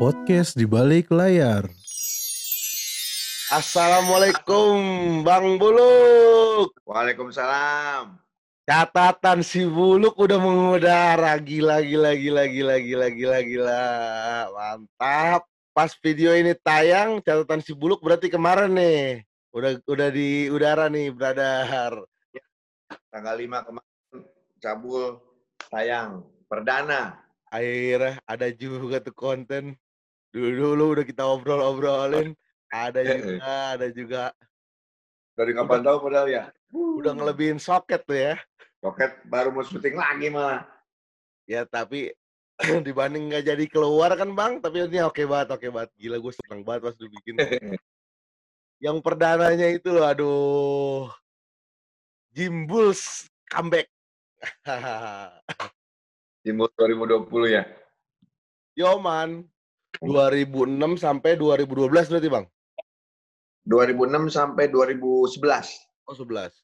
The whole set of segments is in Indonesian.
Podcast di balik layar. Assalamualaikum Bang Buluk. Waalaikumsalam. Catatan si Buluk udah mengudara. Gila, gila, gila, gila, gila, gila, gila. Mantap. Pas video ini tayang, catatan si Buluk berarti kemarin nih. Udah udah di udara nih, brother. Tanggal 5 kemarin cabul tayang perdana. Akhirnya ada juga tuh konten. Dulu udah kita obrol-obrolin. Ada juga, ada juga. Dari kapan tahu padahal ya? Udah ngelebihin soket tuh ya. Roket baru mau syuting lagi malah. Ya tapi dibanding nggak jadi keluar kan bang, tapi ini oke banget, oke banget. Gila gue seneng banget pas lu bikin. Yang perdananya itu loh, aduh. Jim Bulls comeback. Jimbo 2020 ya? Yo man, 2006 sampai 2012 berarti bang? 2006 sampai 2011. Oh 11.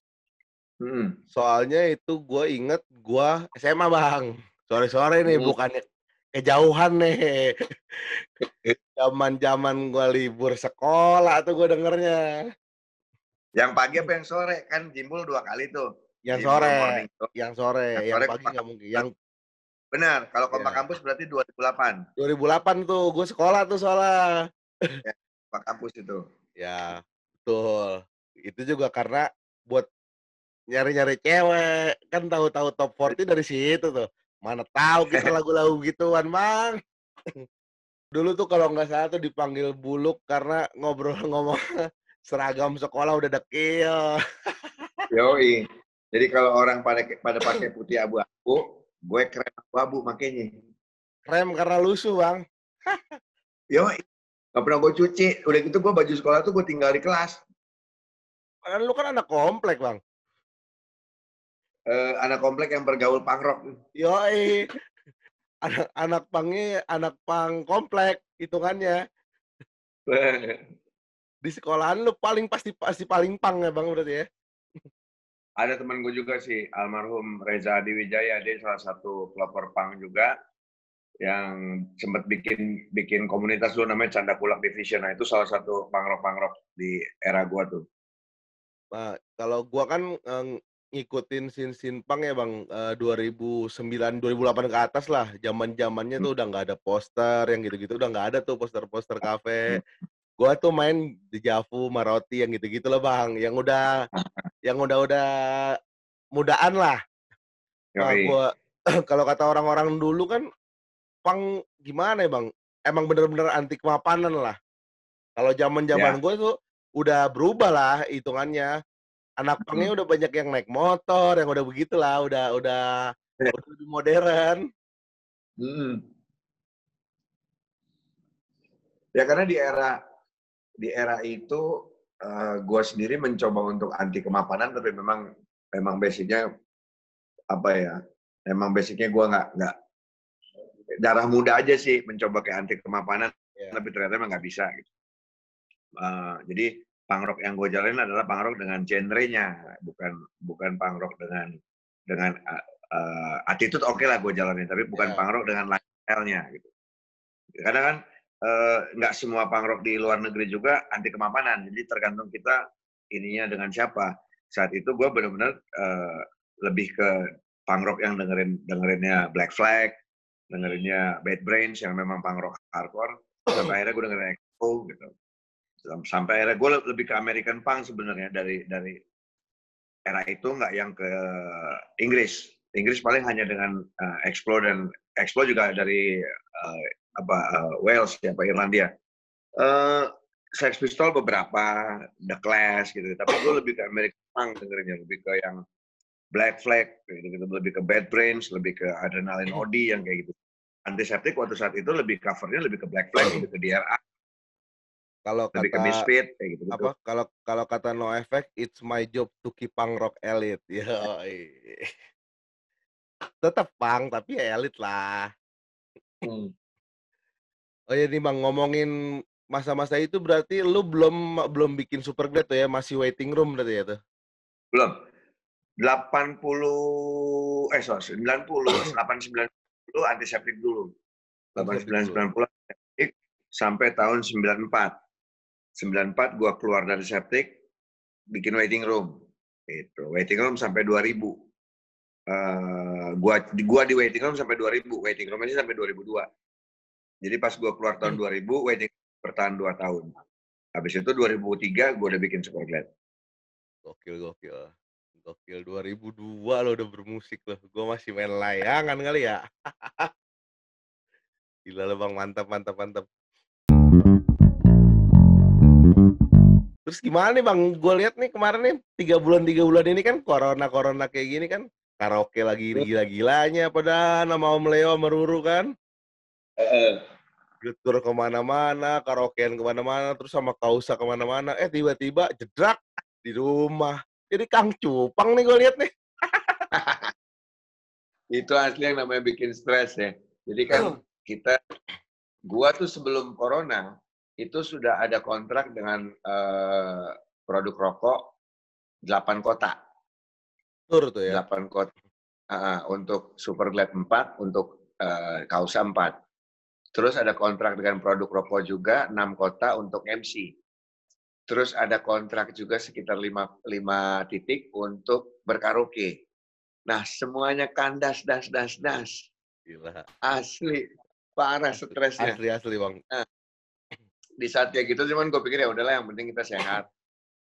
Hmm. Soalnya itu gue inget gue SMA bang. Sore-sore nih, Hmm. bukannya kejauhan nih. Zaman-zaman gue libur sekolah tuh gue dengernya. Yang pagi apa yang sore? Kan Jimbul dua kali tuh. Yang Jimbul sore, morning yang sore, Yang yang sore pagi nggak mungkin. Yang Benar, kalau kompak Ya. kampus berarti 2008. 2008 tuh, gue sekolah tuh soalnya. Kompak kampus itu. Ya, betul. Itu juga karena buat nyari-nyari cewek. Kan tahu-tahu top 40 dari situ tuh. Mana tahu kita lagu-lagu gituan, Bang. Dulu tuh kalau nggak salah tuh dipanggil buluk karena ngobrol ngomong seragam sekolah udah dekil. Yoi. Jadi kalau orang pada pada pakai putih abu-abu, gue keren abu-abu makanya. Krem karena lusuh, Bang. Yoi. Gak pernah gue cuci. Udah gitu gue baju sekolah tuh gue tinggal di kelas. Kan lu kan anak komplek, Bang. Eh, anak komplek yang bergaul punk rock. Yoi. Anak anak pangnya anak pang komplek hitungannya. Di sekolahan lu paling pasti pasti paling pang ya, Bang berarti ya. Ada teman gue juga sih, almarhum Reza Adi Wijaya, dia salah satu pelopor punk juga yang sempat bikin bikin komunitas dulu namanya Canda Kulak Division. Nah, itu salah satu rock di era gua tuh. Nah, kalau gua kan eh, ngikutin sin-sin pang ya, Bang, eh, 2009 2008 ke atas lah. Zaman-zamannya tuh udah nggak ada poster yang gitu-gitu udah nggak ada tuh poster-poster kafe. Gua tuh main di Javu, Maroti yang gitu-gitu loh, Bang. Yang udah yang udah-udah mudaan lah. Nah, gua kalau kata orang-orang dulu kan pang gimana ya, Bang? Emang bener-bener anti kemapanan lah. Kalau zaman-zaman gue tuh udah berubah lah hitungannya. Anak pangnya udah banyak yang naik motor, yang udah begitulah, udah udah Ya. udah lebih modern. Mm. Ya karena di era di era itu eh, gua sendiri mencoba untuk anti kemapanan, tapi memang memang basicnya apa ya? Memang basicnya gua nggak nggak darah muda aja sih mencoba ke anti kemapanan, Ya. tapi ternyata emang nggak bisa. Gitu. Eh, jadi punk rock yang gue jalanin adalah punk rock dengan genrenya, bukan bukan punk rock dengan dengan eh, attitude oke lah gue jalanin, tapi bukan punk rock dengan lifestyle-nya gitu. Karena kan eh, nggak semua punk rock di luar negeri juga anti kemapanan, jadi tergantung kita ininya dengan siapa. Saat itu gue benar-benar eh, lebih ke punk rock yang dengerin dengerinnya Black Flag, dengerinnya Bad Brains yang memang punk rock hardcore. Sampai akhirnya gue dengerin Echo gitu. Sam- Sampai akhirnya gue lebih ke American punk sebenarnya dari dari era itu nggak yang ke Inggris. Inggris paling hanya dengan uh, Explo dan Explo juga dari uh, apa uh, Wales ya, apa Irlandia. Uh, Sex Pistol beberapa, The Clash gitu. Tapi gue lebih ke American punk dengerinnya, lebih ke yang Black Flag, gitu, gitu. lebih ke Bad Brains, lebih ke Adrenaline OD yang kayak gitu. Antiseptik waktu saat itu lebih covernya lebih ke Black Flag, lebih ke DRA, Kalau lebih ke kata Misfit kayak gitu. apa? Kalau kalau kata No Effect, it's my job to keep punk rock elite. Yoi. Tetap punk tapi ya elit lah. Hmm. Oh ya nih Bang, ngomongin masa-masa itu berarti lu belum belum bikin Supergrade tuh ya, masih waiting room berarti ya tuh? Belum. 80 eh sorry 90 89 dulu antiseptik dulu. 89 90 antiseptik sampai tahun 94. 94 gua keluar dari septic, bikin waiting room. Itu waiting room sampai 2000. Uh, gua gua di waiting room sampai 2000, waiting room aja sampai 2002. Jadi pas gua keluar tahun 2000, waiting bertahan 2 tahun. Habis itu 2003 gua udah bikin Superglad. Gokil gokil. Gokil 2002 lo udah bermusik loh. Gua masih main layangan kali ya. Gila lo Bang, mantap mantap mantap. Terus gimana nih Bang? Gue lihat nih kemarin nih tiga bulan tiga bulan ini kan corona corona kayak gini kan karaoke lagi gila-gilanya pada nama Om Leo sama Ruru kan. Uh, Tur ke mana-mana, karaokean ke mana-mana, terus sama Kausa ke mana-mana. Eh tiba-tiba jedrak di rumah. Jadi Kang Cupang nih gue lihat nih. itu asli yang namanya bikin stres ya. Jadi kan kita, gua tuh sebelum corona itu sudah ada kontrak dengan uh, produk rokok 8 kota. Tur tuh ya. 8 kota. Uh, untuk Superglad 4, untuk uh, Kausa 4. Terus ada kontrak dengan produk rokok juga 6 kota untuk MC. Terus ada kontrak juga sekitar 5, 5 titik untuk berkaraoke. Nah, semuanya kandas, das, das, das. Gila. Asli. Parah stresnya. Asli, asli Bang. Nah, di saat kayak gitu cuman gue pikir ya udahlah yang penting kita sehat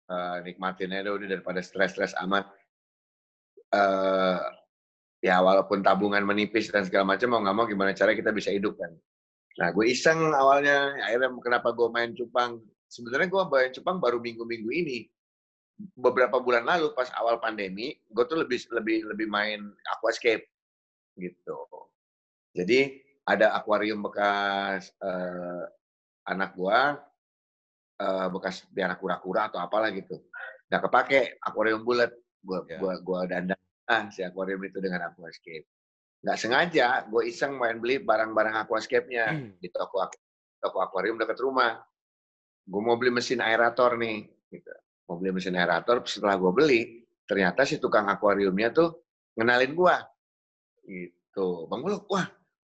uh, nikmatin aja udah daripada stres-stres amat uh, ya walaupun tabungan menipis dan segala macam mau nggak mau gimana cara kita bisa hidup kan nah gue iseng awalnya akhirnya kenapa gue main cupang sebenarnya gue main cupang baru minggu-minggu ini beberapa bulan lalu pas awal pandemi gue tuh lebih lebih lebih main aquascape gitu jadi ada akuarium bekas uh, anak gua uh, bekas piara kura-kura atau apalah gitu. Nggak kepake akuarium bulat. Gua yeah. gua gua dandan ah si akuarium itu dengan aquascape. Nggak sengaja, gue iseng main beli barang-barang aquascape-nya hmm. di toko toko akuarium dekat rumah. Gue mau beli mesin aerator nih, gitu. Mau beli mesin aerator, setelah gue beli, ternyata si tukang akuariumnya tuh ngenalin gue. Gitu. Bang Uluk, wah,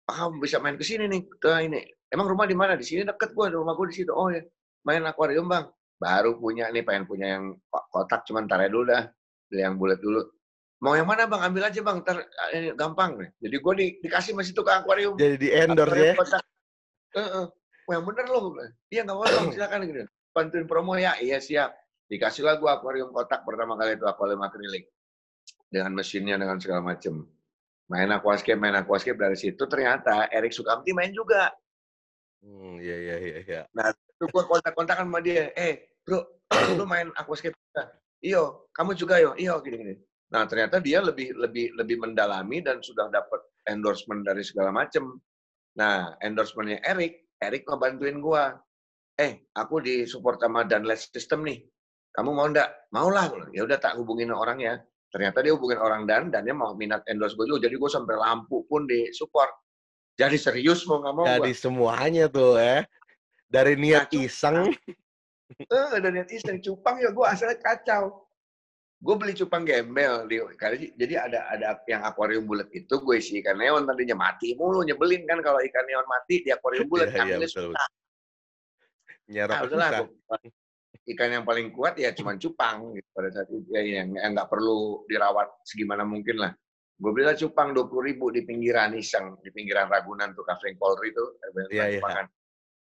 kamu bisa main ke sini nih, ke ini. Emang rumah di mana? Di sini deket gue, rumah gue di situ. Oh ya, main akuarium bang. Baru punya nih, pengen punya yang kotak, cuman taruh dulu dah. Beli yang bulat dulu. Mau yang mana bang? Ambil aja bang, ntar eh, gampang. Jadi gue di, dikasih masih tukang akuarium. Jadi di endorse ya? Kotak. Uh -uh. yang bener loh. Iya nggak apa-apa silakan gitu. Bantuin promo ya, iya siap. Dikasih lah gue akuarium kotak pertama kali itu akuarium akrilik. Dengan mesinnya, dengan segala macem. Main aquascape, main aquascape dari situ ternyata Erik Sukamti main juga. Hmm, iya iya iya iya. Nah, itu gua kontak-kontak sama dia, "Eh, Bro, lu main aquascape?" Iyo, kamu juga yo. Iyo gini-gini. Nah, ternyata dia lebih lebih lebih mendalami dan sudah dapat endorsement dari segala macam. Nah, endorsementnya Erik, Erik ngebantuin gua. Eh, aku di support sama Danlet System nih. Kamu mau ndak? Mau lah. Ya udah tak hubungin orang ya. Ternyata dia hubungin orang dan dan dia mau minat endorse gue juga. Jadi gue sampai lampu pun di support. Jadi serius mau nggak mau. Jadi gua. semuanya tuh ya. Dari niat nah, iseng. Eh, dari niat iseng. Cupang ya gue asalnya kacau. Gue beli cupang gembel di jadi ada ada yang akuarium bulat itu gue isi ikan neon tadinya mati mulu nyebelin kan kalau ikan neon mati di akuarium bulat ya, ya, susah. Nyerok nah, susah. Ikan yang paling kuat ya cuma cupang gitu pada saat itu ya, yang nggak perlu dirawat segimana mungkin lah gue beli lah cupang dua puluh ribu di pinggiran iseng di pinggiran Ragunan tuh kafe Polri itu iya, iya.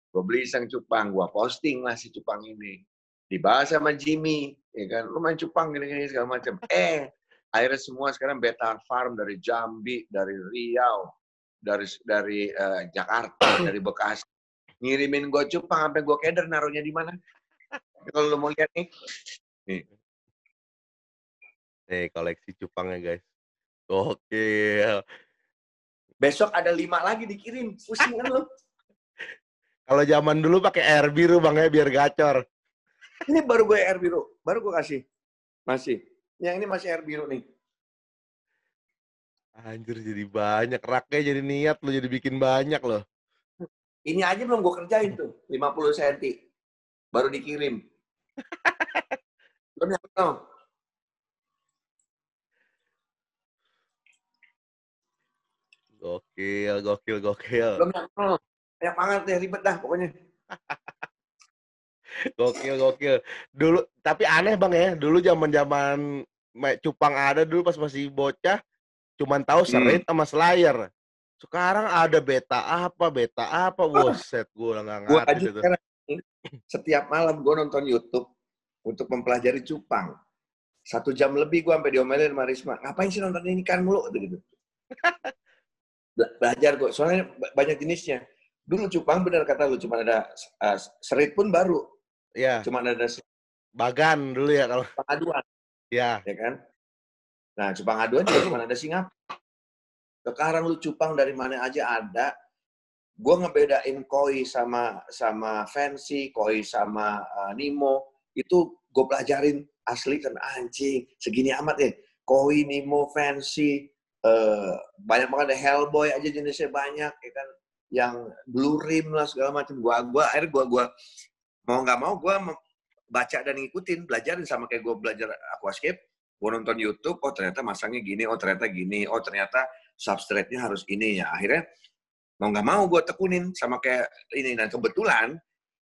gue beli iseng cupang gue posting lah si cupang ini dibahas sama Jimmy ya kan lu main cupang gini-gini segala macam eh akhirnya semua sekarang beta farm dari Jambi dari Riau dari dari uh, Jakarta dari Bekasi ngirimin gue cupang sampai gue keder naruhnya di mana kalau lu mau lihat nih nih nih koleksi cupangnya guys Oke. Besok ada lima lagi dikirim. Pusing kan lo? Kalau zaman dulu pakai air biru bang ya biar gacor. Ini baru gue air biru, baru gue kasih. Masih. Yang ini masih air biru nih. Anjir jadi banyak. Raknya jadi niat lo jadi bikin banyak loh. Ini aja belum gue kerjain tuh. 50 cm. Baru dikirim. Belum yang Gokil, gokil, gokil. Belum yang banyak banget deh, ribet dah pokoknya. Gokil gokil. Dulu tapi aneh Bang ya, dulu zaman-zaman me cupang ada dulu pas masih bocah, cuman tahu Hmm. serit sama slayer. Sekarang ada beta apa beta apa, buset udah nggak Gue ngerti aja itu. setiap malam gue nonton YouTube untuk mempelajari cupang. Satu jam lebih gue sampai diomelin sama Risma. Ngapain sih nonton ini kan mulu? Gitu. Bela- Belajar gue. Soalnya ba- banyak jenisnya. Dulu cupang benar kata lu. Cuma ada uh, serit pun baru. Ya, Cuma ada Bagan dulu ya kalau cupang aduan. ya. Ya kan? Nah cupang aduan juga cuma ada Singapura. Sekarang lu cupang dari mana aja ada. Gue ngebedain koi sama sama fancy, koi sama uh, Nemo. Itu gue pelajarin asli kan anjing. Segini amat ya. Koi, Nemo, fancy. eh, banyak banget ada Hellboy aja jenisnya banyak ya kan. Yang blue rim lah segala macam. Gua gua akhirnya gua gua mau nggak mau gua mem- baca dan ngikutin, belajarin sama kayak gue belajar aquascape. Gue nonton YouTube, oh ternyata masangnya gini, oh ternyata gini, oh ternyata substrate-nya harus ini ya. Akhirnya mau nggak mau gue tekunin sama kayak ini. Dan kebetulan,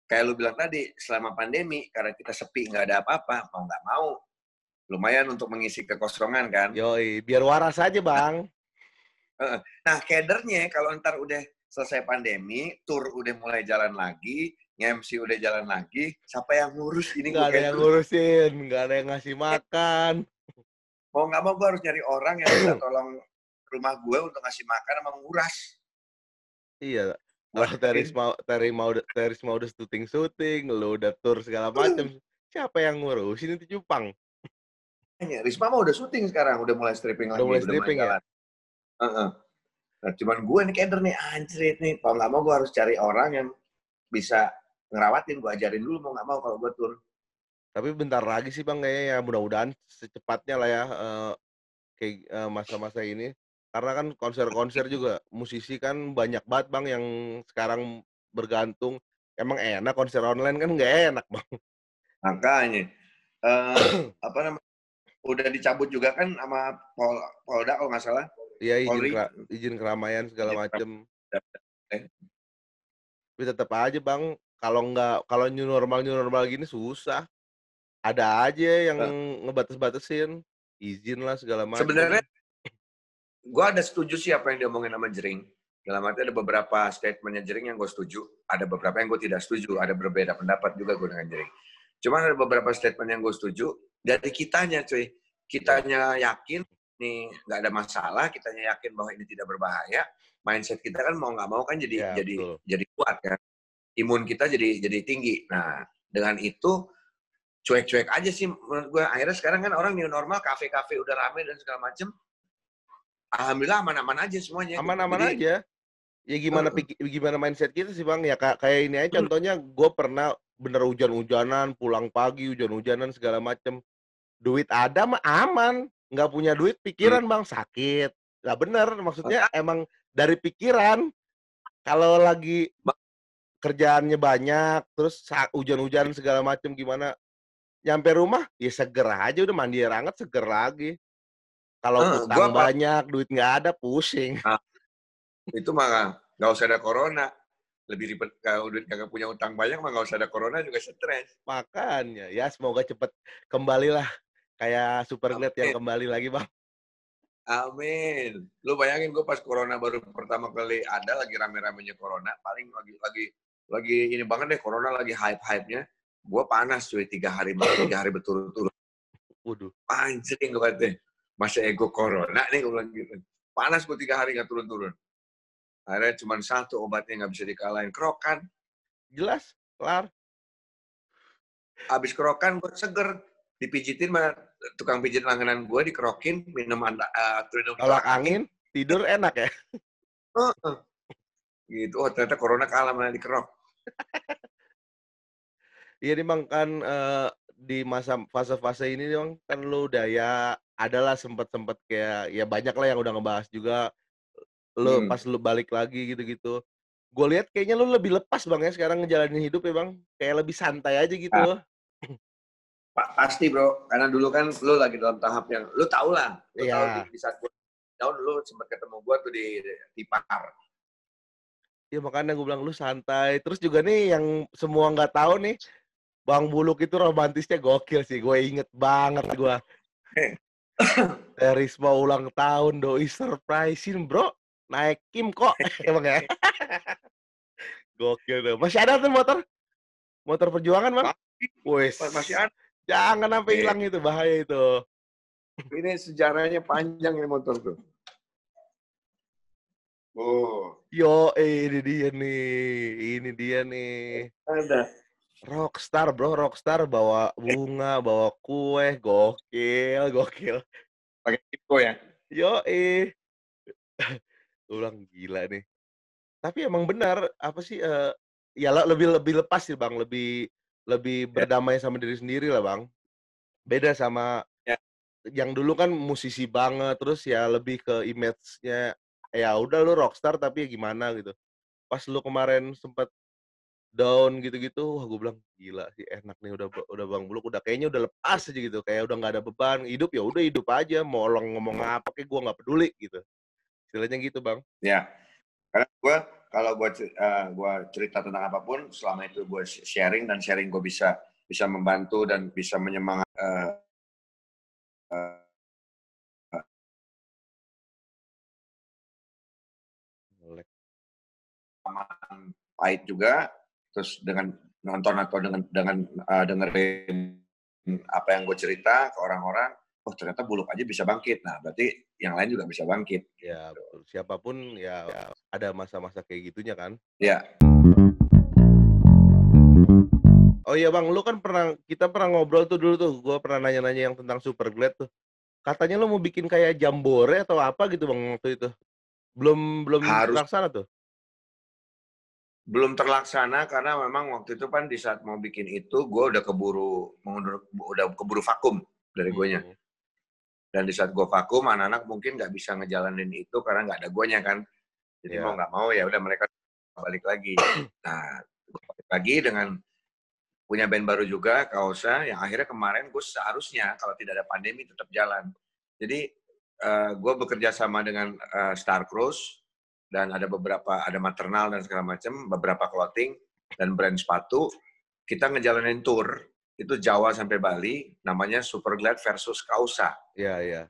kayak lu bilang tadi, selama pandemi, karena kita sepi, nggak ada apa-apa, mau nggak mau, lumayan untuk mengisi kekosongan kan. Yoi, biar waras aja Bang. Nah, kedernya kalau ntar udah selesai pandemi, tour udah mulai jalan lagi, MC udah jalan lagi, siapa yang ngurus ini? Gua ada yang dulu. ngurusin, nggak ada yang ngasih makan. mau nggak mau gue harus nyari orang yang bisa tolong rumah gue untuk ngasih makan sama nguras. Iya. Wah, Teris mau Teri mau Teris mau udah syuting syuting, lu udah tour segala macam. Siapa yang ngurusin itu cupang? Makanya, Risma mah udah syuting sekarang, udah mulai stripping Udah lagi, mulai stripping ya? jalan. Heeh. Nah, cuman gue nih keder nih, anjrit nih. Kalau nggak mau gue harus cari orang yang bisa ngerawatin, gue ajarin dulu mau nggak mau kalau gue tur. Tapi bentar lagi sih Bang kayaknya ya mudah-mudahan secepatnya lah ya eh, kayak eh, masa-masa ini. Karena kan konser-konser juga musisi kan banyak banget Bang yang sekarang bergantung. Emang enak konser online kan nggak enak Bang. Makanya, eh, apa namanya, udah dicabut juga kan sama Pol, Polda kalau nggak salah. Iya izin kera- izin keramaian segala Izin macem. Tapi tetap aja Bang, kalau nggak kalau new normal new normal gini susah. Ada aja yang ngebatas-batasin izin lah segala macam. Sebenarnya gue ada setuju sih apa yang diomongin sama Jering. Dalam arti ada beberapa statementnya Jering yang gue setuju, ada beberapa yang gue tidak setuju, ada berbeda pendapat juga gue dengan Jering. Cuman ada beberapa statement yang gue setuju dari kitanya cuy. Kitanya yakin nih nggak ada masalah, kitanya yakin bahwa ini tidak berbahaya. Mindset kita kan mau nggak mau kan jadi Ya, jadi betul. jadi kuat kan. Imun kita jadi jadi tinggi. Nah dengan itu cuek-cuek aja sih menurut gue. Akhirnya sekarang kan orang new normal, kafe-kafe udah rame dan segala macem. Alhamdulillah aman-aman aja semuanya. aman-aman aja. Ya gimana piki- gimana mindset kita sih bang? Ya ka- kayak ini aja contohnya gue pernah bener hujan-hujanan, pulang pagi hujan-hujanan segala macem. Duit ada mah aman, nggak punya duit pikiran bang sakit. Lah bener, maksudnya emang dari pikiran. Kalau lagi kerjaannya banyak, terus hujan-hujan segala macem gimana? Nyampe rumah, ya seger aja udah mandi air hangat seger lagi. Kalau Heeh, utang gua banyak, duit nggak ada, pusing. itu mah nggak usah ada corona. Lebih ribet kalau udah kagak punya utang banyak mah nggak usah ada corona juga stres. Makanya, ya semoga cepet kembali lah kayak Superglad yang Amin. kembali lagi bang. Amin. Lu bayangin gue pas corona baru pertama kali ada lagi rame-ramenya corona, paling lagi lagi lagi ini banget deh corona lagi hype-hype-nya. Gue panas cuy tiga hari tiga hari berturut-turut. Waduh, Anjing gue kata, masa ego corona nih gue bilang gitu. Panas gue tiga hari nggak turun-turun. Akhirnya cuma satu obatnya nggak bisa dikalahin. Kerokan. jelas, kelar. Abis kerokan gue seger. Dipijitin sama tukang pijit langganan gue, dikerokin, minum anda, uh, minum Tolak angin, tidur enak ya. Gitu. Oh ternyata corona kalah malah dikerok. Iya nih bang kan eh, di masa fase-fase ini bang kan lu udah ya adalah sempet-sempet kayak ya banyak lah yang udah ngebahas juga lu Hmm. pas lu balik lagi gitu-gitu. Gue lihat kayaknya lu lebih lepas bang ya sekarang ngejalanin hidup ya bang, kayak lebih santai aja gitu. Ah. Pa- Pasti bro, karena dulu kan lu lagi dalam tahap yang, lu tau lah, lu Iya. tahu di, di saat gue tahun lu sempat ketemu gue tuh di, di Par. Ya makanya gue bilang lu santai. Terus juga nih yang semua nggak tahu nih, Bang Buluk itu romantisnya gokil sih. Gue inget banget gue. Terisma ulang tahun, doi surprisein bro. Naik Kim kok. Emang ya? gokil tuh. Masih ada tuh motor? Motor perjuangan bang? Wes. Masih ada. Jangan sampai hilang itu, bahaya itu. Ini sejarahnya panjang ini motor tuh. Oh, Yo, eh, ini dia nih. Ini dia nih. ada. Rockstar bro, rockstar bawa bunga, bawa kue, gokil, gokil. Pakai Kiko ya. Yo, eh. Gue bilang gila nih. Tapi emang benar, apa sih, eh, ya lebih lebih lepas sih bang, lebih lebih Ya. berdamai sama diri sendiri lah bang. Beda sama Ya. yang dulu kan musisi banget, terus ya lebih ke image-nya, ya udah lu rockstar tapi ya gimana gitu. Pas lu kemarin sempet down gitu-gitu, wah gue bilang gila sih enak nih udah udah Bang Buluk udah kayaknya udah lepas aja gitu, kayak udah nggak ada beban, hidup ya udah hidup aja, mau orang ngomong apa kayak gue nggak peduli gitu. Istilahnya gitu Bang. Ya. Karena gue kalau gue gua cerita tentang apa pun, selama itu gue sharing dan sharing gue bisa bisa membantu dan bisa menyemangat eh, eh, pengalaman pahit juga, terus dengan nonton atau dengan dengan eh, dengerin apa yang gue cerita ke orang-orang, oh ternyata buluk aja bisa bangkit. Nah berarti yang lain juga bisa bangkit. Ya betul. Siapa pun ya ada masa-masa kayak gitunya kan. Ya, Oh iya Bang, lu kan pernah kita pernah ngobrol tuh dulu tuh, gue pernah nanya-nanya yang tentang Super Glad tuh. Katanya lu mau bikin kayak jambore atau apa gitu Bang waktu itu. Belum belum Harus. terlaksana tuh. Belum terlaksana karena memang waktu itu kan di saat mau bikin itu gue udah keburu mengundur udah keburu vakum dari guanya Hmm. dan di saat gue vakum anak-anak mungkin nggak bisa ngejalanin itu karena nggak ada guanya kan Iya. jadi mau nggak mau ya udah mereka balik lagi nah balik lagi dengan punya band baru juga Kausa yang akhirnya kemarin gue seharusnya kalau tidak ada pandemi tetap jalan jadi gue bekerja sama dengan eh, Star Cruise dan ada beberapa ada maternal dan segala macam beberapa clothing dan brand sepatu kita ngejalanin tour itu Jawa sampai Bali namanya Super Glad versus Kausa Iya, iya.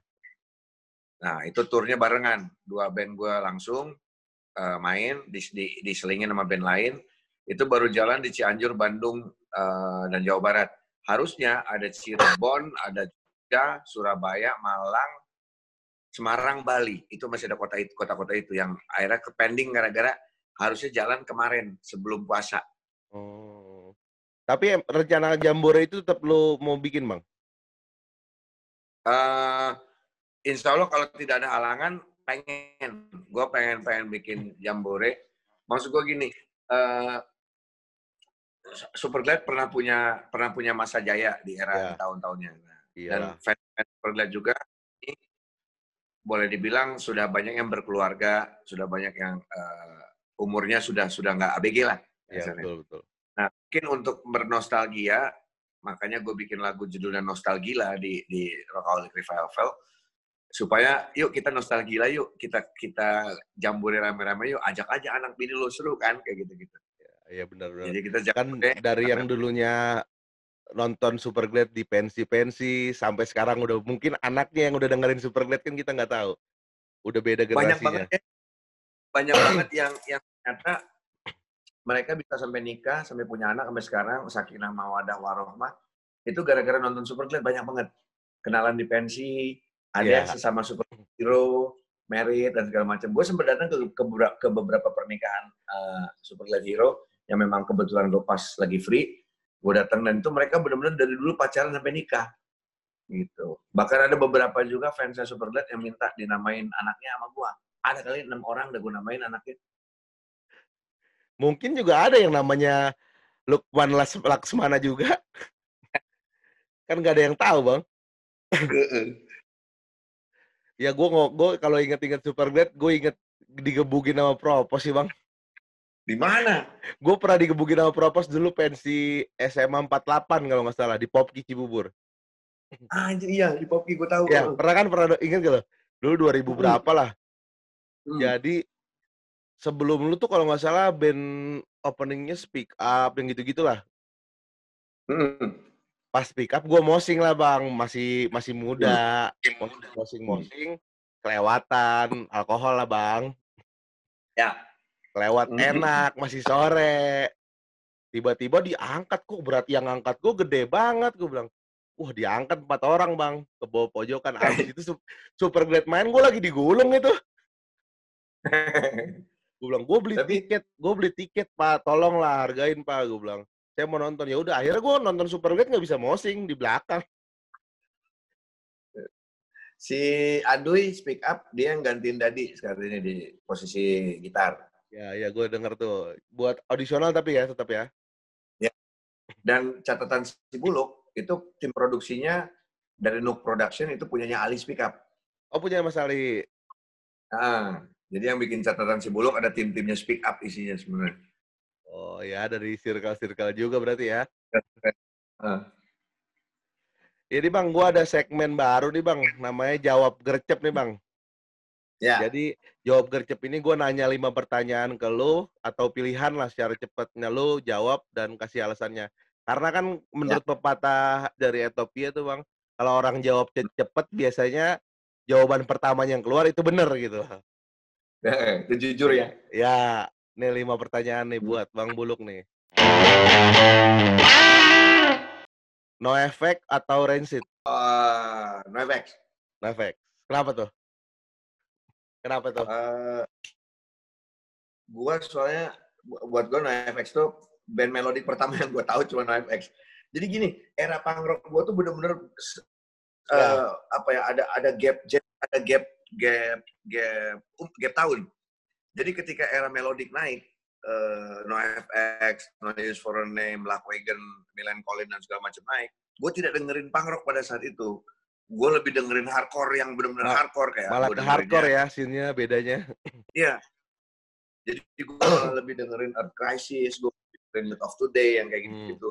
Nah, itu turnya barengan. Dua band gue langsung eh, main, di, di, diselingin sama band lain. Itu baru jalan di Cianjur, Bandung, eh, dan Jawa Barat. Harusnya ada Cirebon, ada Jogja, Surabaya, Malang, Semarang, Bali. Itu masih ada kota itu, kota-kota itu yang akhirnya ke pending gara-gara harusnya jalan kemarin sebelum puasa. Oh. Tapi rencana jambore itu tetap lu mau bikin Bang? eh insya Allah kalau tidak ada halangan, pengen. Gue pengen pengen bikin jambore. Maksud gue gini, eh Superglad pernah punya pernah punya masa jaya di era Ya. tahun-tahunnya. Nah, Iya dan fans fans Superglad juga boleh dibilang sudah banyak yang berkeluarga, sudah banyak yang eh, umurnya sudah sudah nggak ABG lah. Iya, kasarnya. betul betul. Nah, mungkin untuk bernostalgia, makanya gue bikin lagu judulnya Nostalgila di di Rockaholic Revival supaya yuk kita nostalgia yuk kita kita jambore rame-rame yuk ajak aja anak bini lo seru kan kayak gitu-gitu. Iya benar benar. Jadi kita Kan dari yang dulunya nonton Super Glad di pensi-pensi sampai sekarang udah mungkin anaknya yang udah dengerin Super Glad kan kita nggak tahu. Udah beda banyak generasinya. banget ya. Banyak banget yang yang ternyata mereka bisa sampai nikah, sampai punya anak sampai sekarang sakinah mawadah warohmah itu gara-gara nonton Super Glad banyak banget. Kenalan di pensi, ada yang sesama superhero, merit dan segala macam. Gue sempat datang ke, ke, beberapa, ke beberapa pernikahan uh, Super Glad Hero yang memang kebetulan gue pas lagi free. Gue datang dan itu mereka benar-benar dari dulu pacaran sampai nikah gitu. Bahkan ada beberapa juga fansnya Super Glad yang minta dinamain anaknya sama gua. Ada kali enam orang udah gue namain anaknya. Mungkin juga ada yang namanya Lukman Las- Laksmana juga. kan nggak ada yang tahu bang. Ya gue gue kalau inget-inget Super Glad, gue inget digebukin sama Propos sih bang. Di mana? Gue pernah digebukin sama Propos dulu pensi SMA 48 kalau nggak salah di Popki Cibubur. Anjir iya di Poppy gue tahu. Ya pernah kan pernah inget gak lo? Dulu 2000 Hmm. berapa lah. Hmm. Jadi sebelum lu tuh kalau nggak salah band openingnya Speak Up yang gitu-gitulah. Hmm. Pas Speak Up gue mosing lah bang, masih masih muda, mosing-mosing, kelewatan, alkohol lah bang. Ya. Kelewat Mhm. enak, masih sore. Tiba-tiba diangkat kok berat yang angkat gue gede banget gue bilang. Wah diangkat empat orang bang ke bawah pojokan. Abis itu su- super great main gue lagi digulung itu. Gue bilang gue beli Tapi- tiket, gue beli tiket pak, tolonglah hargain pak. Gue bilang saya mau nonton ya udah akhirnya gue nonton super great nggak bisa mosing di belakang. si Aduy speak up dia yang gantiin Dadi sekarang ini di posisi gitar. Ya ya gue denger tuh buat audisional tapi ya tetap ya. Dan catatan si Buluk itu tim produksinya dari Nook Production itu punyanya Ali Speak Up. Oh punya Mas Ali. Nah, jadi yang bikin catatan si Buluk ada tim-timnya Speak Up isinya sebenarnya. Oh ya dari circle-circle juga berarti ya. Ini bang, gua ada segmen baru nih bang, namanya jawab gercep nih bang. Ya, Jadi jawab gercep ini gua nanya lima pertanyaan ke lu atau pilihan lah secara cepatnya lu jawab dan kasih alasannya. Karena kan menurut pepatah dari Ethiopia tuh bang, kalau orang jawab ce- cepet biasanya jawaban pertamanya yang keluar itu bener gitu. itu jujur ya. Ya, nih lima pertanyaan nih buat Bang Buluk nih. No effect atau rancid? Uh, no effects. No effect. Kenapa tuh? Kenapa tuh? Eh, gua soalnya bu- buat gua NoFX tuh band melodik pertama yang gua tahu cuma NoFX. Jadi gini, era punk rock gua tuh bener-bener Ya. apa ya ada ada gap gap- ada gap gap gap um, gap tahun. Jadi ketika era melodik naik eh, NoFX, No Use for a Name, Wagon, Milan Collin dan segala macam naik, gue tidak dengerin punk rock pada saat itu. Gue lebih dengerin hardcore yang benar-benar Ma- hardcore kayak Malah ke hardcore ya scene-nya bedanya. Iya. Jadi gue lebih dengerin Earth Crisis, gue dengerin Myth of Today yang kayak Hmm. gitu-gitu.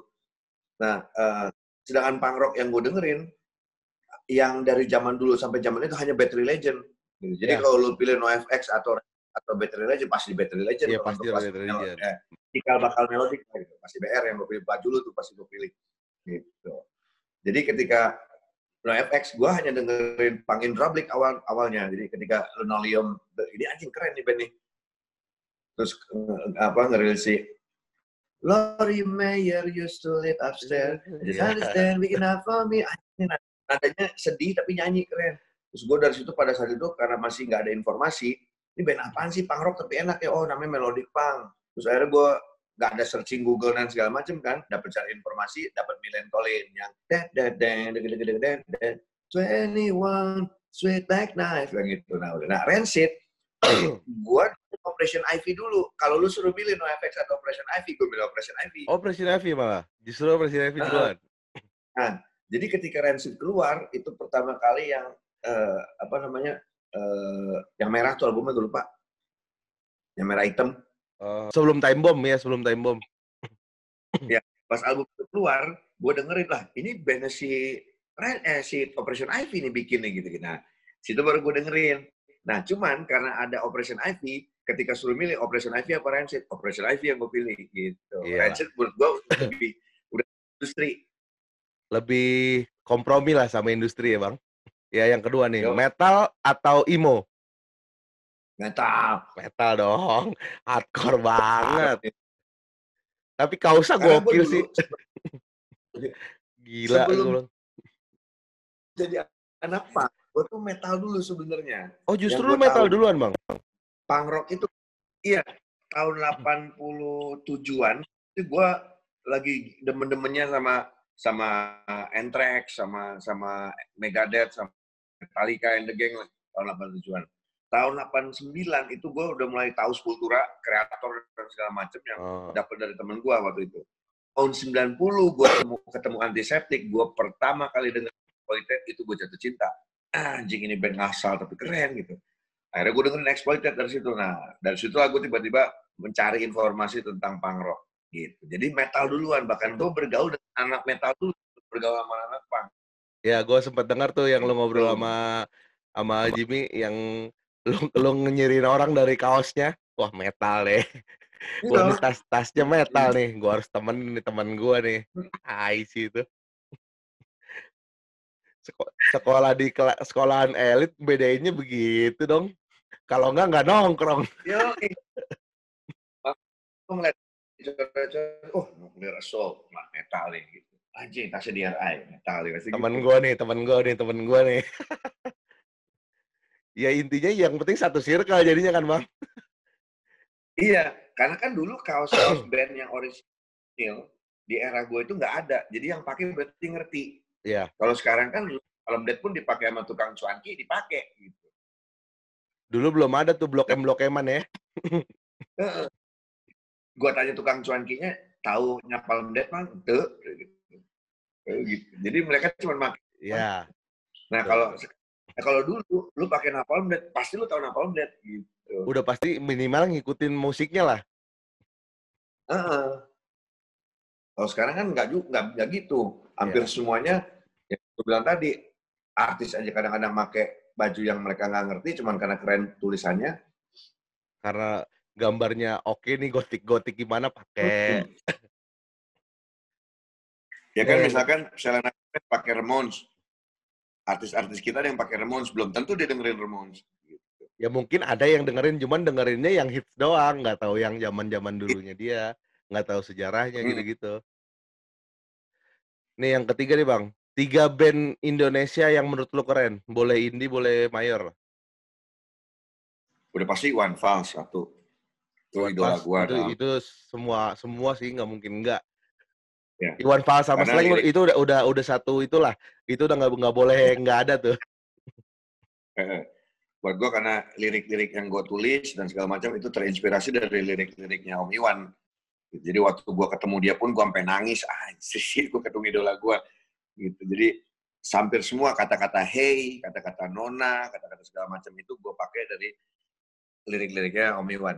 Nah, eh, sedangkan punk rock yang gue dengerin, yang dari zaman dulu sampai zaman itu hanya Battery Legend. Gitu. Jadi Ya. kalau lu pilih NoFX atau atau Battery Legend, pasti Battery Legend. Iya, Kalau pasti Battery Legend. Cikal bakal melodik, gitu. pasti BR yang gue pilih. Baju dulu tuh pasti gue pilih. Gitu. Jadi ketika NoFX, gue hanya dengerin punk in Drublic awal awalnya. Jadi ketika Linoleum, ini anjing keren nih band nih terus eh, apa ngerilis si Lori Mayer used to live upstairs. Just Iya. understand we enough for me. Anjing, nad- nadanya sedih tapi nyanyi keren. Terus gue dari situ pada saat itu karena masih nggak ada informasi, ini band apaan sih punk rock tapi enak ya? Oh namanya melodic punk. Terus akhirnya gue nggak ada searching Google dan segala macam kan, dapat cari informasi, dapat Milen Collin yang dead dead dead dead dead dead dead twenty one sweet like knife yang gitu. Nah udah, nah Rancid gue Operation Ivy dulu. Kalau lu suruh pilih NoFX atau Operation Ivy, gue pilih Operation Ivy. Operation Ivy malah. Justru Operation Ivy Ah. duluan. Jadi ketika Rancid keluar, itu pertama kali yang eh, apa namanya eh, yang merah tuh albumnya gue lupa. Yang merah hitam. Oh, sebelum Time Bomb ya, sebelum Time Bomb. Pas album itu keluar, gue dengerin lah. Ini bandnya si Ren, eh, si Operation Ivy nih bikin nih gitu. Nah, situ baru gue dengerin. Nah, cuman karena ada Operation Ivy, ketika suruh milih Operation Ivy apa Rancid, Operation Ivy yang gue pilih gitu. Iya. Rancid menurut gue lebih udah industri. Lebih kompromi lah sama industri ya, Bang. Ya, yang kedua nih, Yo. metal atau emo? Metal. Metal dong. Hardcore banget. Tapi Kausa Karena gua gokil sih. Gila. sebelum- gua jadi anak punk, gue tuh metal dulu sebenarnya. Oh, justru lu metal tahu. duluan, Bang. Punk rock itu, iya tahun 87-an itu gue lagi demen-demennya sama sama Anthrax, sama sama Megadeth, sama Metallica and the Gang lah, tahun 87-an. Tahun 89 itu gue udah mulai tahu Sepultura, kreator dan segala macam yang Oh. dapat dari temen gue waktu itu. Tahun 90 gue ketemu, ketemu antiseptik, gue pertama kali dengar Exploited itu gue jatuh cinta. Ah, Anjing ini band ngasal tapi keren gitu. Akhirnya gue dengerin Exploited dari situ. Nah, dari situ aku tiba-tiba mencari informasi tentang punk rock gitu. Jadi metal duluan, bahkan gue bergaul dengan anak metal dulu, bergaul sama anak punk. Ya, gue sempat dengar tuh yang lu ngobrol sama sama Jimmy yang lu lu nyeriin orang dari kaosnya. wah metal deh. Iya. Wah ini tas tasnya metal nih, gua harus temenin nih teman gua nih. Tai sih itu. Seko sekolah di sekolahan elit bedainnya begitu dong. Kalau enggak, nggak nongkrong. Aku ngeliat oh nuclear assault, wah metal nih gitu. Anjing, tasnya DRI, metal nih. Temen gitu. gua nih, temen gua nih, temen gua nih. ya intinya yang penting satu circle jadinya kan, Bang. Iya, karena kan dulu kaos-kaos band yang orisinil di era gue itu nggak ada. Jadi yang pakai berarti ngerti. Iya. Kalau sekarang kan Malam Dead pun dipakai sama tukang cuanki, dipakai gitu. Dulu belum ada tuh blok M blok eman ya. Gua tanya tukang cuankinya, tahu Napalm Dead mang? Tuh, gitu. Gitu. Jadi mereka cuma pakai. Iya. Nah kalau nah, kalau dulu lu pakai Napalm Dead, pasti lu tahu Napalm Dead gitu. Udah pasti minimal ngikutin musiknya lah. Heeh. Kalau sekarang kan nggak juga nggak nggak gitu. Hampir Iya. semuanya yang gue bilang tadi artis aja kadang-kadang pakai baju yang mereka nggak ngerti cuman karena keren tulisannya. Karena gambarnya oke nih gotik-gotik gimana pakai. Ya kan Iya. misalkan Selena Gomez pakai Ramones. Artis-artis kita ada yang pakai Ramones belum tentu dia dengerin Ramones. Gitu. Ya mungkin ada yang dengerin cuman dengerinnya yang hits doang, nggak tahu yang zaman-zaman dulunya dia, nggak tahu sejarahnya Hmm. gitu-gitu. Nih yang ketiga nih Bang, tiga band Indonesia yang menurut lu keren, boleh indie, boleh mayor. Udah pasti One Fals satu. Itu idola gua. itu, itu semua semua sih nggak mungkin enggak. Ya. Iwan Fals sama Karena Slang itu udah udah udah satu itulah. Itu udah nggak nggak boleh nggak ada tuh. Eh, Buat gua karena lirik-lirik yang gue tulis dan segala macam itu terinspirasi dari lirik-liriknya Om Iwan. Jadi waktu gua ketemu dia pun gua sampai nangis. Ah, sih, gue ketemu idola gua. Gitu. Jadi hampir semua kata-kata hey, kata-kata nona, kata-kata segala macam itu gue pakai dari lirik-liriknya Om Iwan.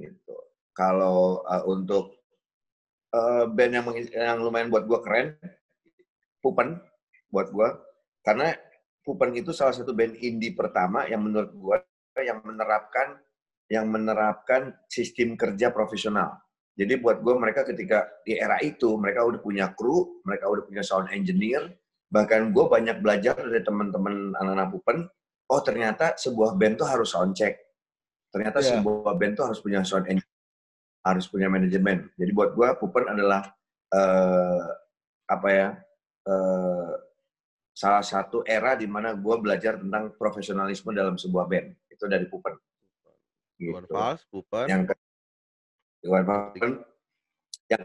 Gitu. Kalau uh, untuk uh, band yang, yang lumayan buat gue keren, Pupen buat gue, karena Pupen itu salah satu band indie pertama yang menurut gue yang menerapkan yang menerapkan sistem kerja profesional. Jadi buat gue mereka ketika di era itu mereka udah punya kru, mereka udah punya sound engineer, bahkan gue banyak belajar dari teman-teman anak-anak Pupen. Oh ternyata sebuah band tuh harus sound check. Ternyata Iya. sebuah band tuh harus punya sound engineer, harus punya manajemen. Jadi buat gue Pupen adalah eh, apa ya eh, salah satu era di mana gue belajar tentang profesionalisme dalam sebuah band. Itu dari Pupen. Iwan Gitu. Fals, Pupen. Yang ke Iwan. Yang,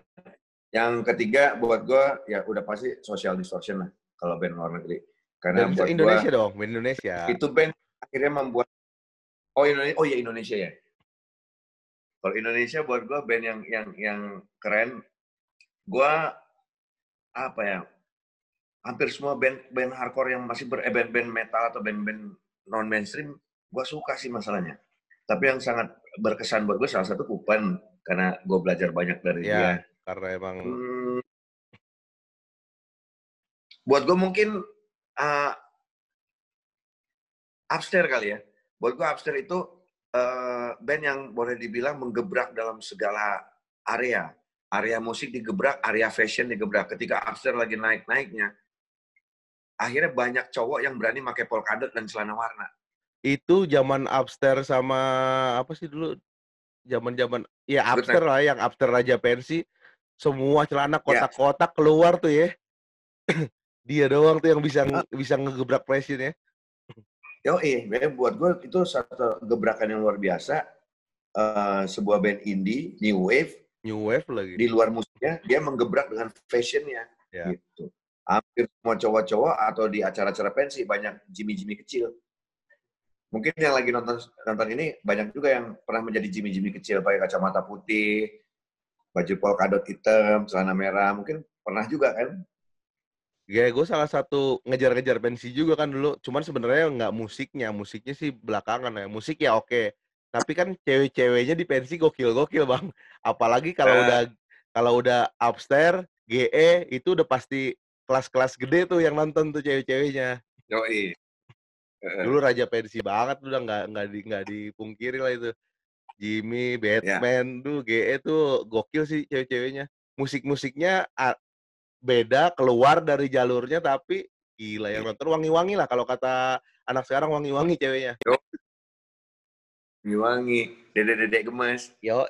yang ketiga buat gue ya udah pasti social distortion lah kalau band luar negeri. Karena Dan buat Indonesia gua, dong, band Indonesia. itu band akhirnya membuat oh Indonesia oh ya Indonesia ya. Kalau Indonesia buat gue band yang yang yang keren, gue apa ya hampir semua band band hardcore yang masih ber eh, band-band metal atau band-band non mainstream gue suka sih masalahnya. Tapi yang sangat berkesan buat gue salah satu Pupen karena gue belajar banyak dari Ya. dia. Karena emang Hmm, buat gue mungkin uh, upstairs kali ya. Buat gue upstairs itu uh, band yang boleh dibilang menggebrak dalam segala area. Area musik digebrak, area fashion digebrak. Ketika upstairs lagi naik-naiknya, akhirnya banyak cowok yang berani pakai polkadot dan celana warna. itu zaman upstairs sama apa sih dulu? Zaman-zaman ya upstairs lah yang upstairs raja pensi. Semua celana kotak-kotak keluar tuh ya. Dia doang tuh yang bisa bisa ngegebrak presiden ya Yo, eh, buat gue itu satu gebrakan yang luar biasa. Eh, sebuah band indie, new wave, new wave lagi. Di luar musiknya dia menggebrak dengan fashionnya Ya. gitu. Hampir semua cowok-cowok atau di acara-acara pensi banyak Jimmy-Jimmy kecil. Mungkin yang lagi nonton nonton ini banyak juga yang pernah menjadi Jimmy-Jimmy kecil pakai kacamata putih baju polkadot hitam celana merah mungkin pernah juga kan ya gue salah satu ngejar-ngejar pensi juga kan dulu. Cuman sebenarnya nggak musiknya musiknya sih belakangan ya. Musik ya oke tapi kan cewek-ceweknya di pensi gokil-gokil bang. Apalagi kalau Nah. udah kalau udah upstairs GE itu udah pasti kelas-kelas gede tuh yang nonton tuh cewek-ceweknya. Yoi. dulu raja pensi banget udah nggak nggak di nggak dipungkiri lah itu. Jimmy, Batman, duh GE tuh gokil sih cewek-ceweknya. Musik-musiknya beda, keluar dari jalurnya tapi gila yang nonton wangi-wangi lah kalau kata anak sekarang wangi-wangi ceweknya. Wangi, dedek-dedek gemes. Yo,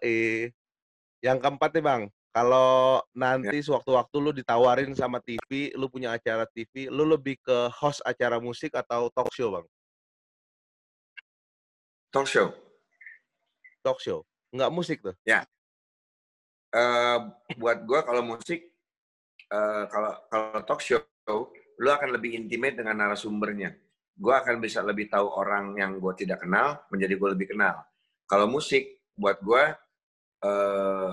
Yang keempat nih bang, kalau nanti sewaktu-waktu lu ditawarin sama TV, lu punya acara TV, lu lebih ke host acara musik atau talk show bang? Talk show. Talk show, nggak musik tuh? Eh, buat gua kalau musik, eh, kalau kalau talk show, lu akan lebih intimate dengan narasumbernya. Gua akan bisa lebih tahu orang yang gua tidak kenal menjadi gua lebih kenal. Kalau musik, buat gua eh,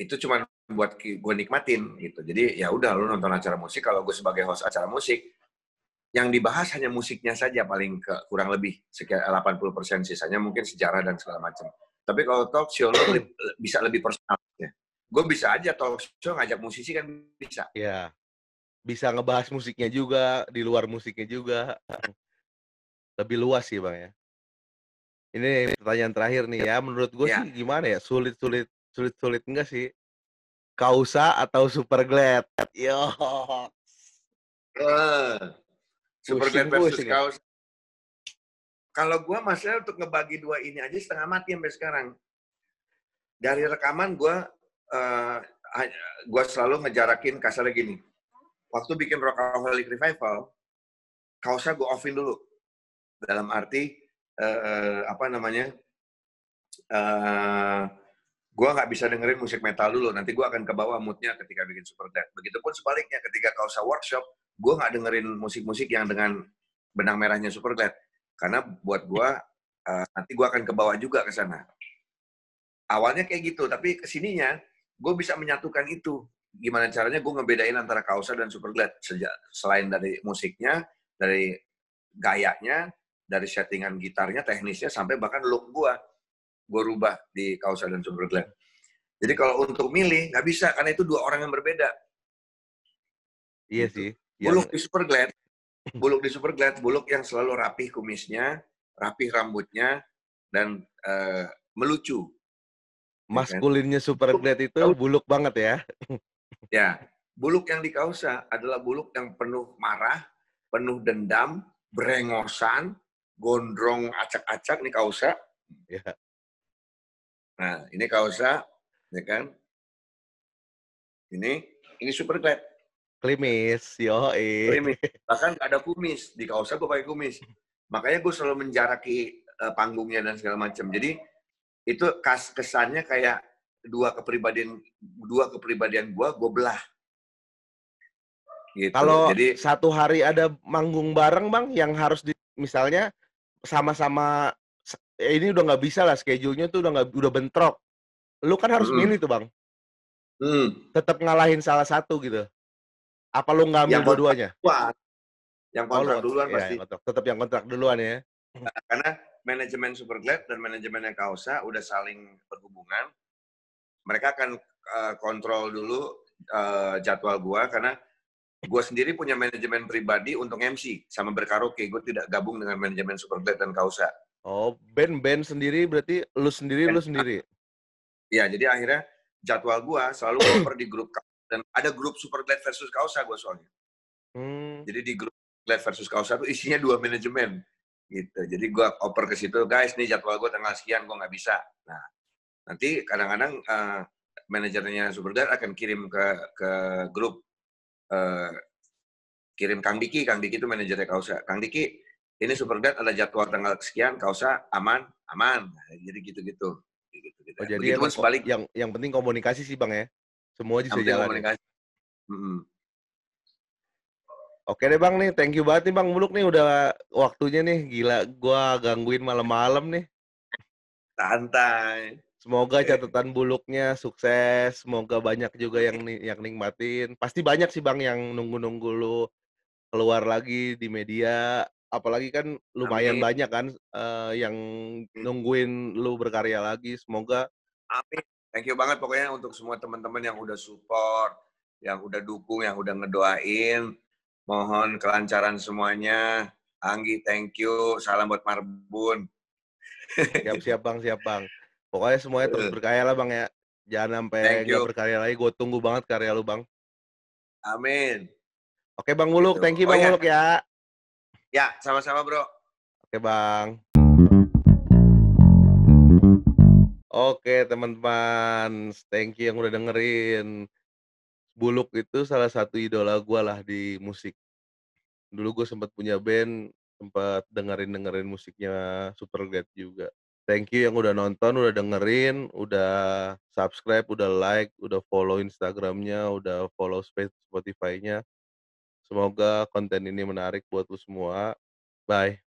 itu cuma buat gue nikmatin gitu. Jadi ya udah lu nonton acara musik. Kalau gue sebagai host acara musik, yang dibahas hanya musiknya saja paling ke kurang lebih sekitar 80% sisanya mungkin sejarah dan segala macam. Tapi kalau talk show lo bisa lebih personal ya. Gue bisa aja talk show ngajak musisi kan bisa. Ya, bisa ngebahas musiknya juga, di luar musiknya juga. Lebih luas sih bang ya. Ini pertanyaan terakhir nih ya, menurut gue Ya. sih gimana ya, sulit-sulit, sulit-sulit enggak sih? Kausa atau Super Glad? Yo, Eh, Super Glad versus? Kaos. Kalau gue masalah untuk ngebagi dua ini aja setengah mati sampai sekarang. Dari rekaman gue eh, gue selalu ngejarakin kasarnya gini. Waktu bikin Rockaholic Revival, kaosnya gue offin dulu. Dalam arti eh, apa namanya? eh gue nggak bisa dengerin musik metal dulu. Nanti gue akan ke bawah moodnya ketika bikin Super Glad. Begitupun sebaliknya ketika kaosnya workshop, gue nggak dengerin musik-musik yang dengan benang merahnya Super Glad. Karena buat gue, uh, nanti gue akan ke bawah juga ke sana. Awalnya kayak gitu, tapi ke sininya gue bisa menyatukan itu. Gimana caranya gue ngebedain antara Kausa dan Super Glad. Sejak, selain dari musiknya, dari gayanya, dari settingan gitarnya, teknisnya, sampai bahkan look gue. Gue rubah di Kausa dan Super Glad. Jadi kalau untuk milih, nggak bisa, karena itu dua orang yang berbeda. iya Gitu. sih. Buluk Yang, di Super Glad, buluk di Super Glad, buluk yang selalu rapih kumisnya, rapih rambutnya, dan eh, melucu. Maskulinnya Super Glad itu buluk banget ya. Ya, buluk yang di Kausa adalah buluk yang penuh marah, penuh dendam, berengosan, gondrong acak-acak nih Kausa. Ya. Nah, ini Kausa, ya kan? Ini, ini Super Glad. Klimis, yo, Klimis. Bahkan nggak ada kumis. Di Kausa gue pakai kumis. Makanya gue selalu menjaraki eh, panggungnya dan segala macam. Jadi itu kas kesannya kayak dua kepribadian dua kepribadian gua gue belah. Gitu. Kalau Jadi satu hari ada manggung bareng bang, yang harus di, misalnya sama-sama eh, ini udah nggak bisa lah schedule-nya tuh udah nggak udah bentrok. Lu kan harus Mm-mm. milih tuh bang, hmm, tetap ngalahin salah satu gitu. Apa lu Yang kontrak dua-duanya? yang kontrak kont- duluan iya, pasti. yang kontrak. Tetap yang kontrak duluan ya. Karena manajemen Superglad dan manajemen yang Kausa udah saling berhubungan. Mereka akan eh, kontrol dulu eh, jadwal gua karena gua sendiri punya manajemen pribadi untuk MC sama berkaraoke. Gue tidak gabung dengan manajemen Superglad dan Kausa. Oh, band-band sendiri berarti lu sendiri, lu Band. sendiri. Ya, jadi akhirnya jadwal gua selalu oper di grup dan ada grup Superglad versus Kausa gua soalnya. Hmm, Jadi di grup Glad versus Kausa itu isinya dua manajemen gitu. Jadi gua oper ke situ, guys, nih jadwal gua tanggal sekian gua nggak bisa. Nah, nanti kadang-kadang eh, manajernya Superglad akan kirim ke ke grup eh, kirim Kang Diki, Kang Diki itu manajernya Kausa. Kang Diki, ini Superglad ada jadwal tanggal sekian, Kausa aman, aman. Nah, jadi gitu-gitu. Gitu-gitu. oh, jadi sebalik yang yang penting komunikasi sih bang ya. Semua bisa jalan. ya. komunikasi. Mm-mm. Oke deh bang nih, thank you banget nih bang Muluk nih udah waktunya nih. Gila, gua gangguin malam-malam nih. Santai. Semoga catatan buluknya sukses. Semoga banyak juga yang yang nikmatin. Pasti banyak sih bang yang nunggu-nunggu lu keluar lagi di media. Apalagi kan lumayan Amin. banyak kan eh, yang nungguin lu berkarya lagi. Semoga Amin. Thank you banget pokoknya untuk semua teman-teman yang udah support, yang udah dukung, yang udah ngedoain. Mohon kelancaran semuanya. Anggi, thank you. Salam buat Marbun. siap-siap bang, siap bang. Pokoknya semuanya terus berkarya lah, Bang, ya. Jangan sampai nggak berkarya lagi, gue tunggu banget karya lu, Bang. Amin. Oke, Bang Muluk, thank you Oh, Bang ya. Muluk ya. Ya, sama-sama, Bro. Oke, Bang. Oke, teman-teman, thank you yang udah dengerin. Buluk itu salah satu idola gua lah di musik. Dulu gue sempet punya band, sempet dengerin-dengerin musiknya Superbad juga. Thank you yang udah nonton, udah dengerin, udah subscribe, udah like, udah follow Instagram-nya, udah follow Spotify-nya. Semoga konten ini menarik buat lu semua. Bye.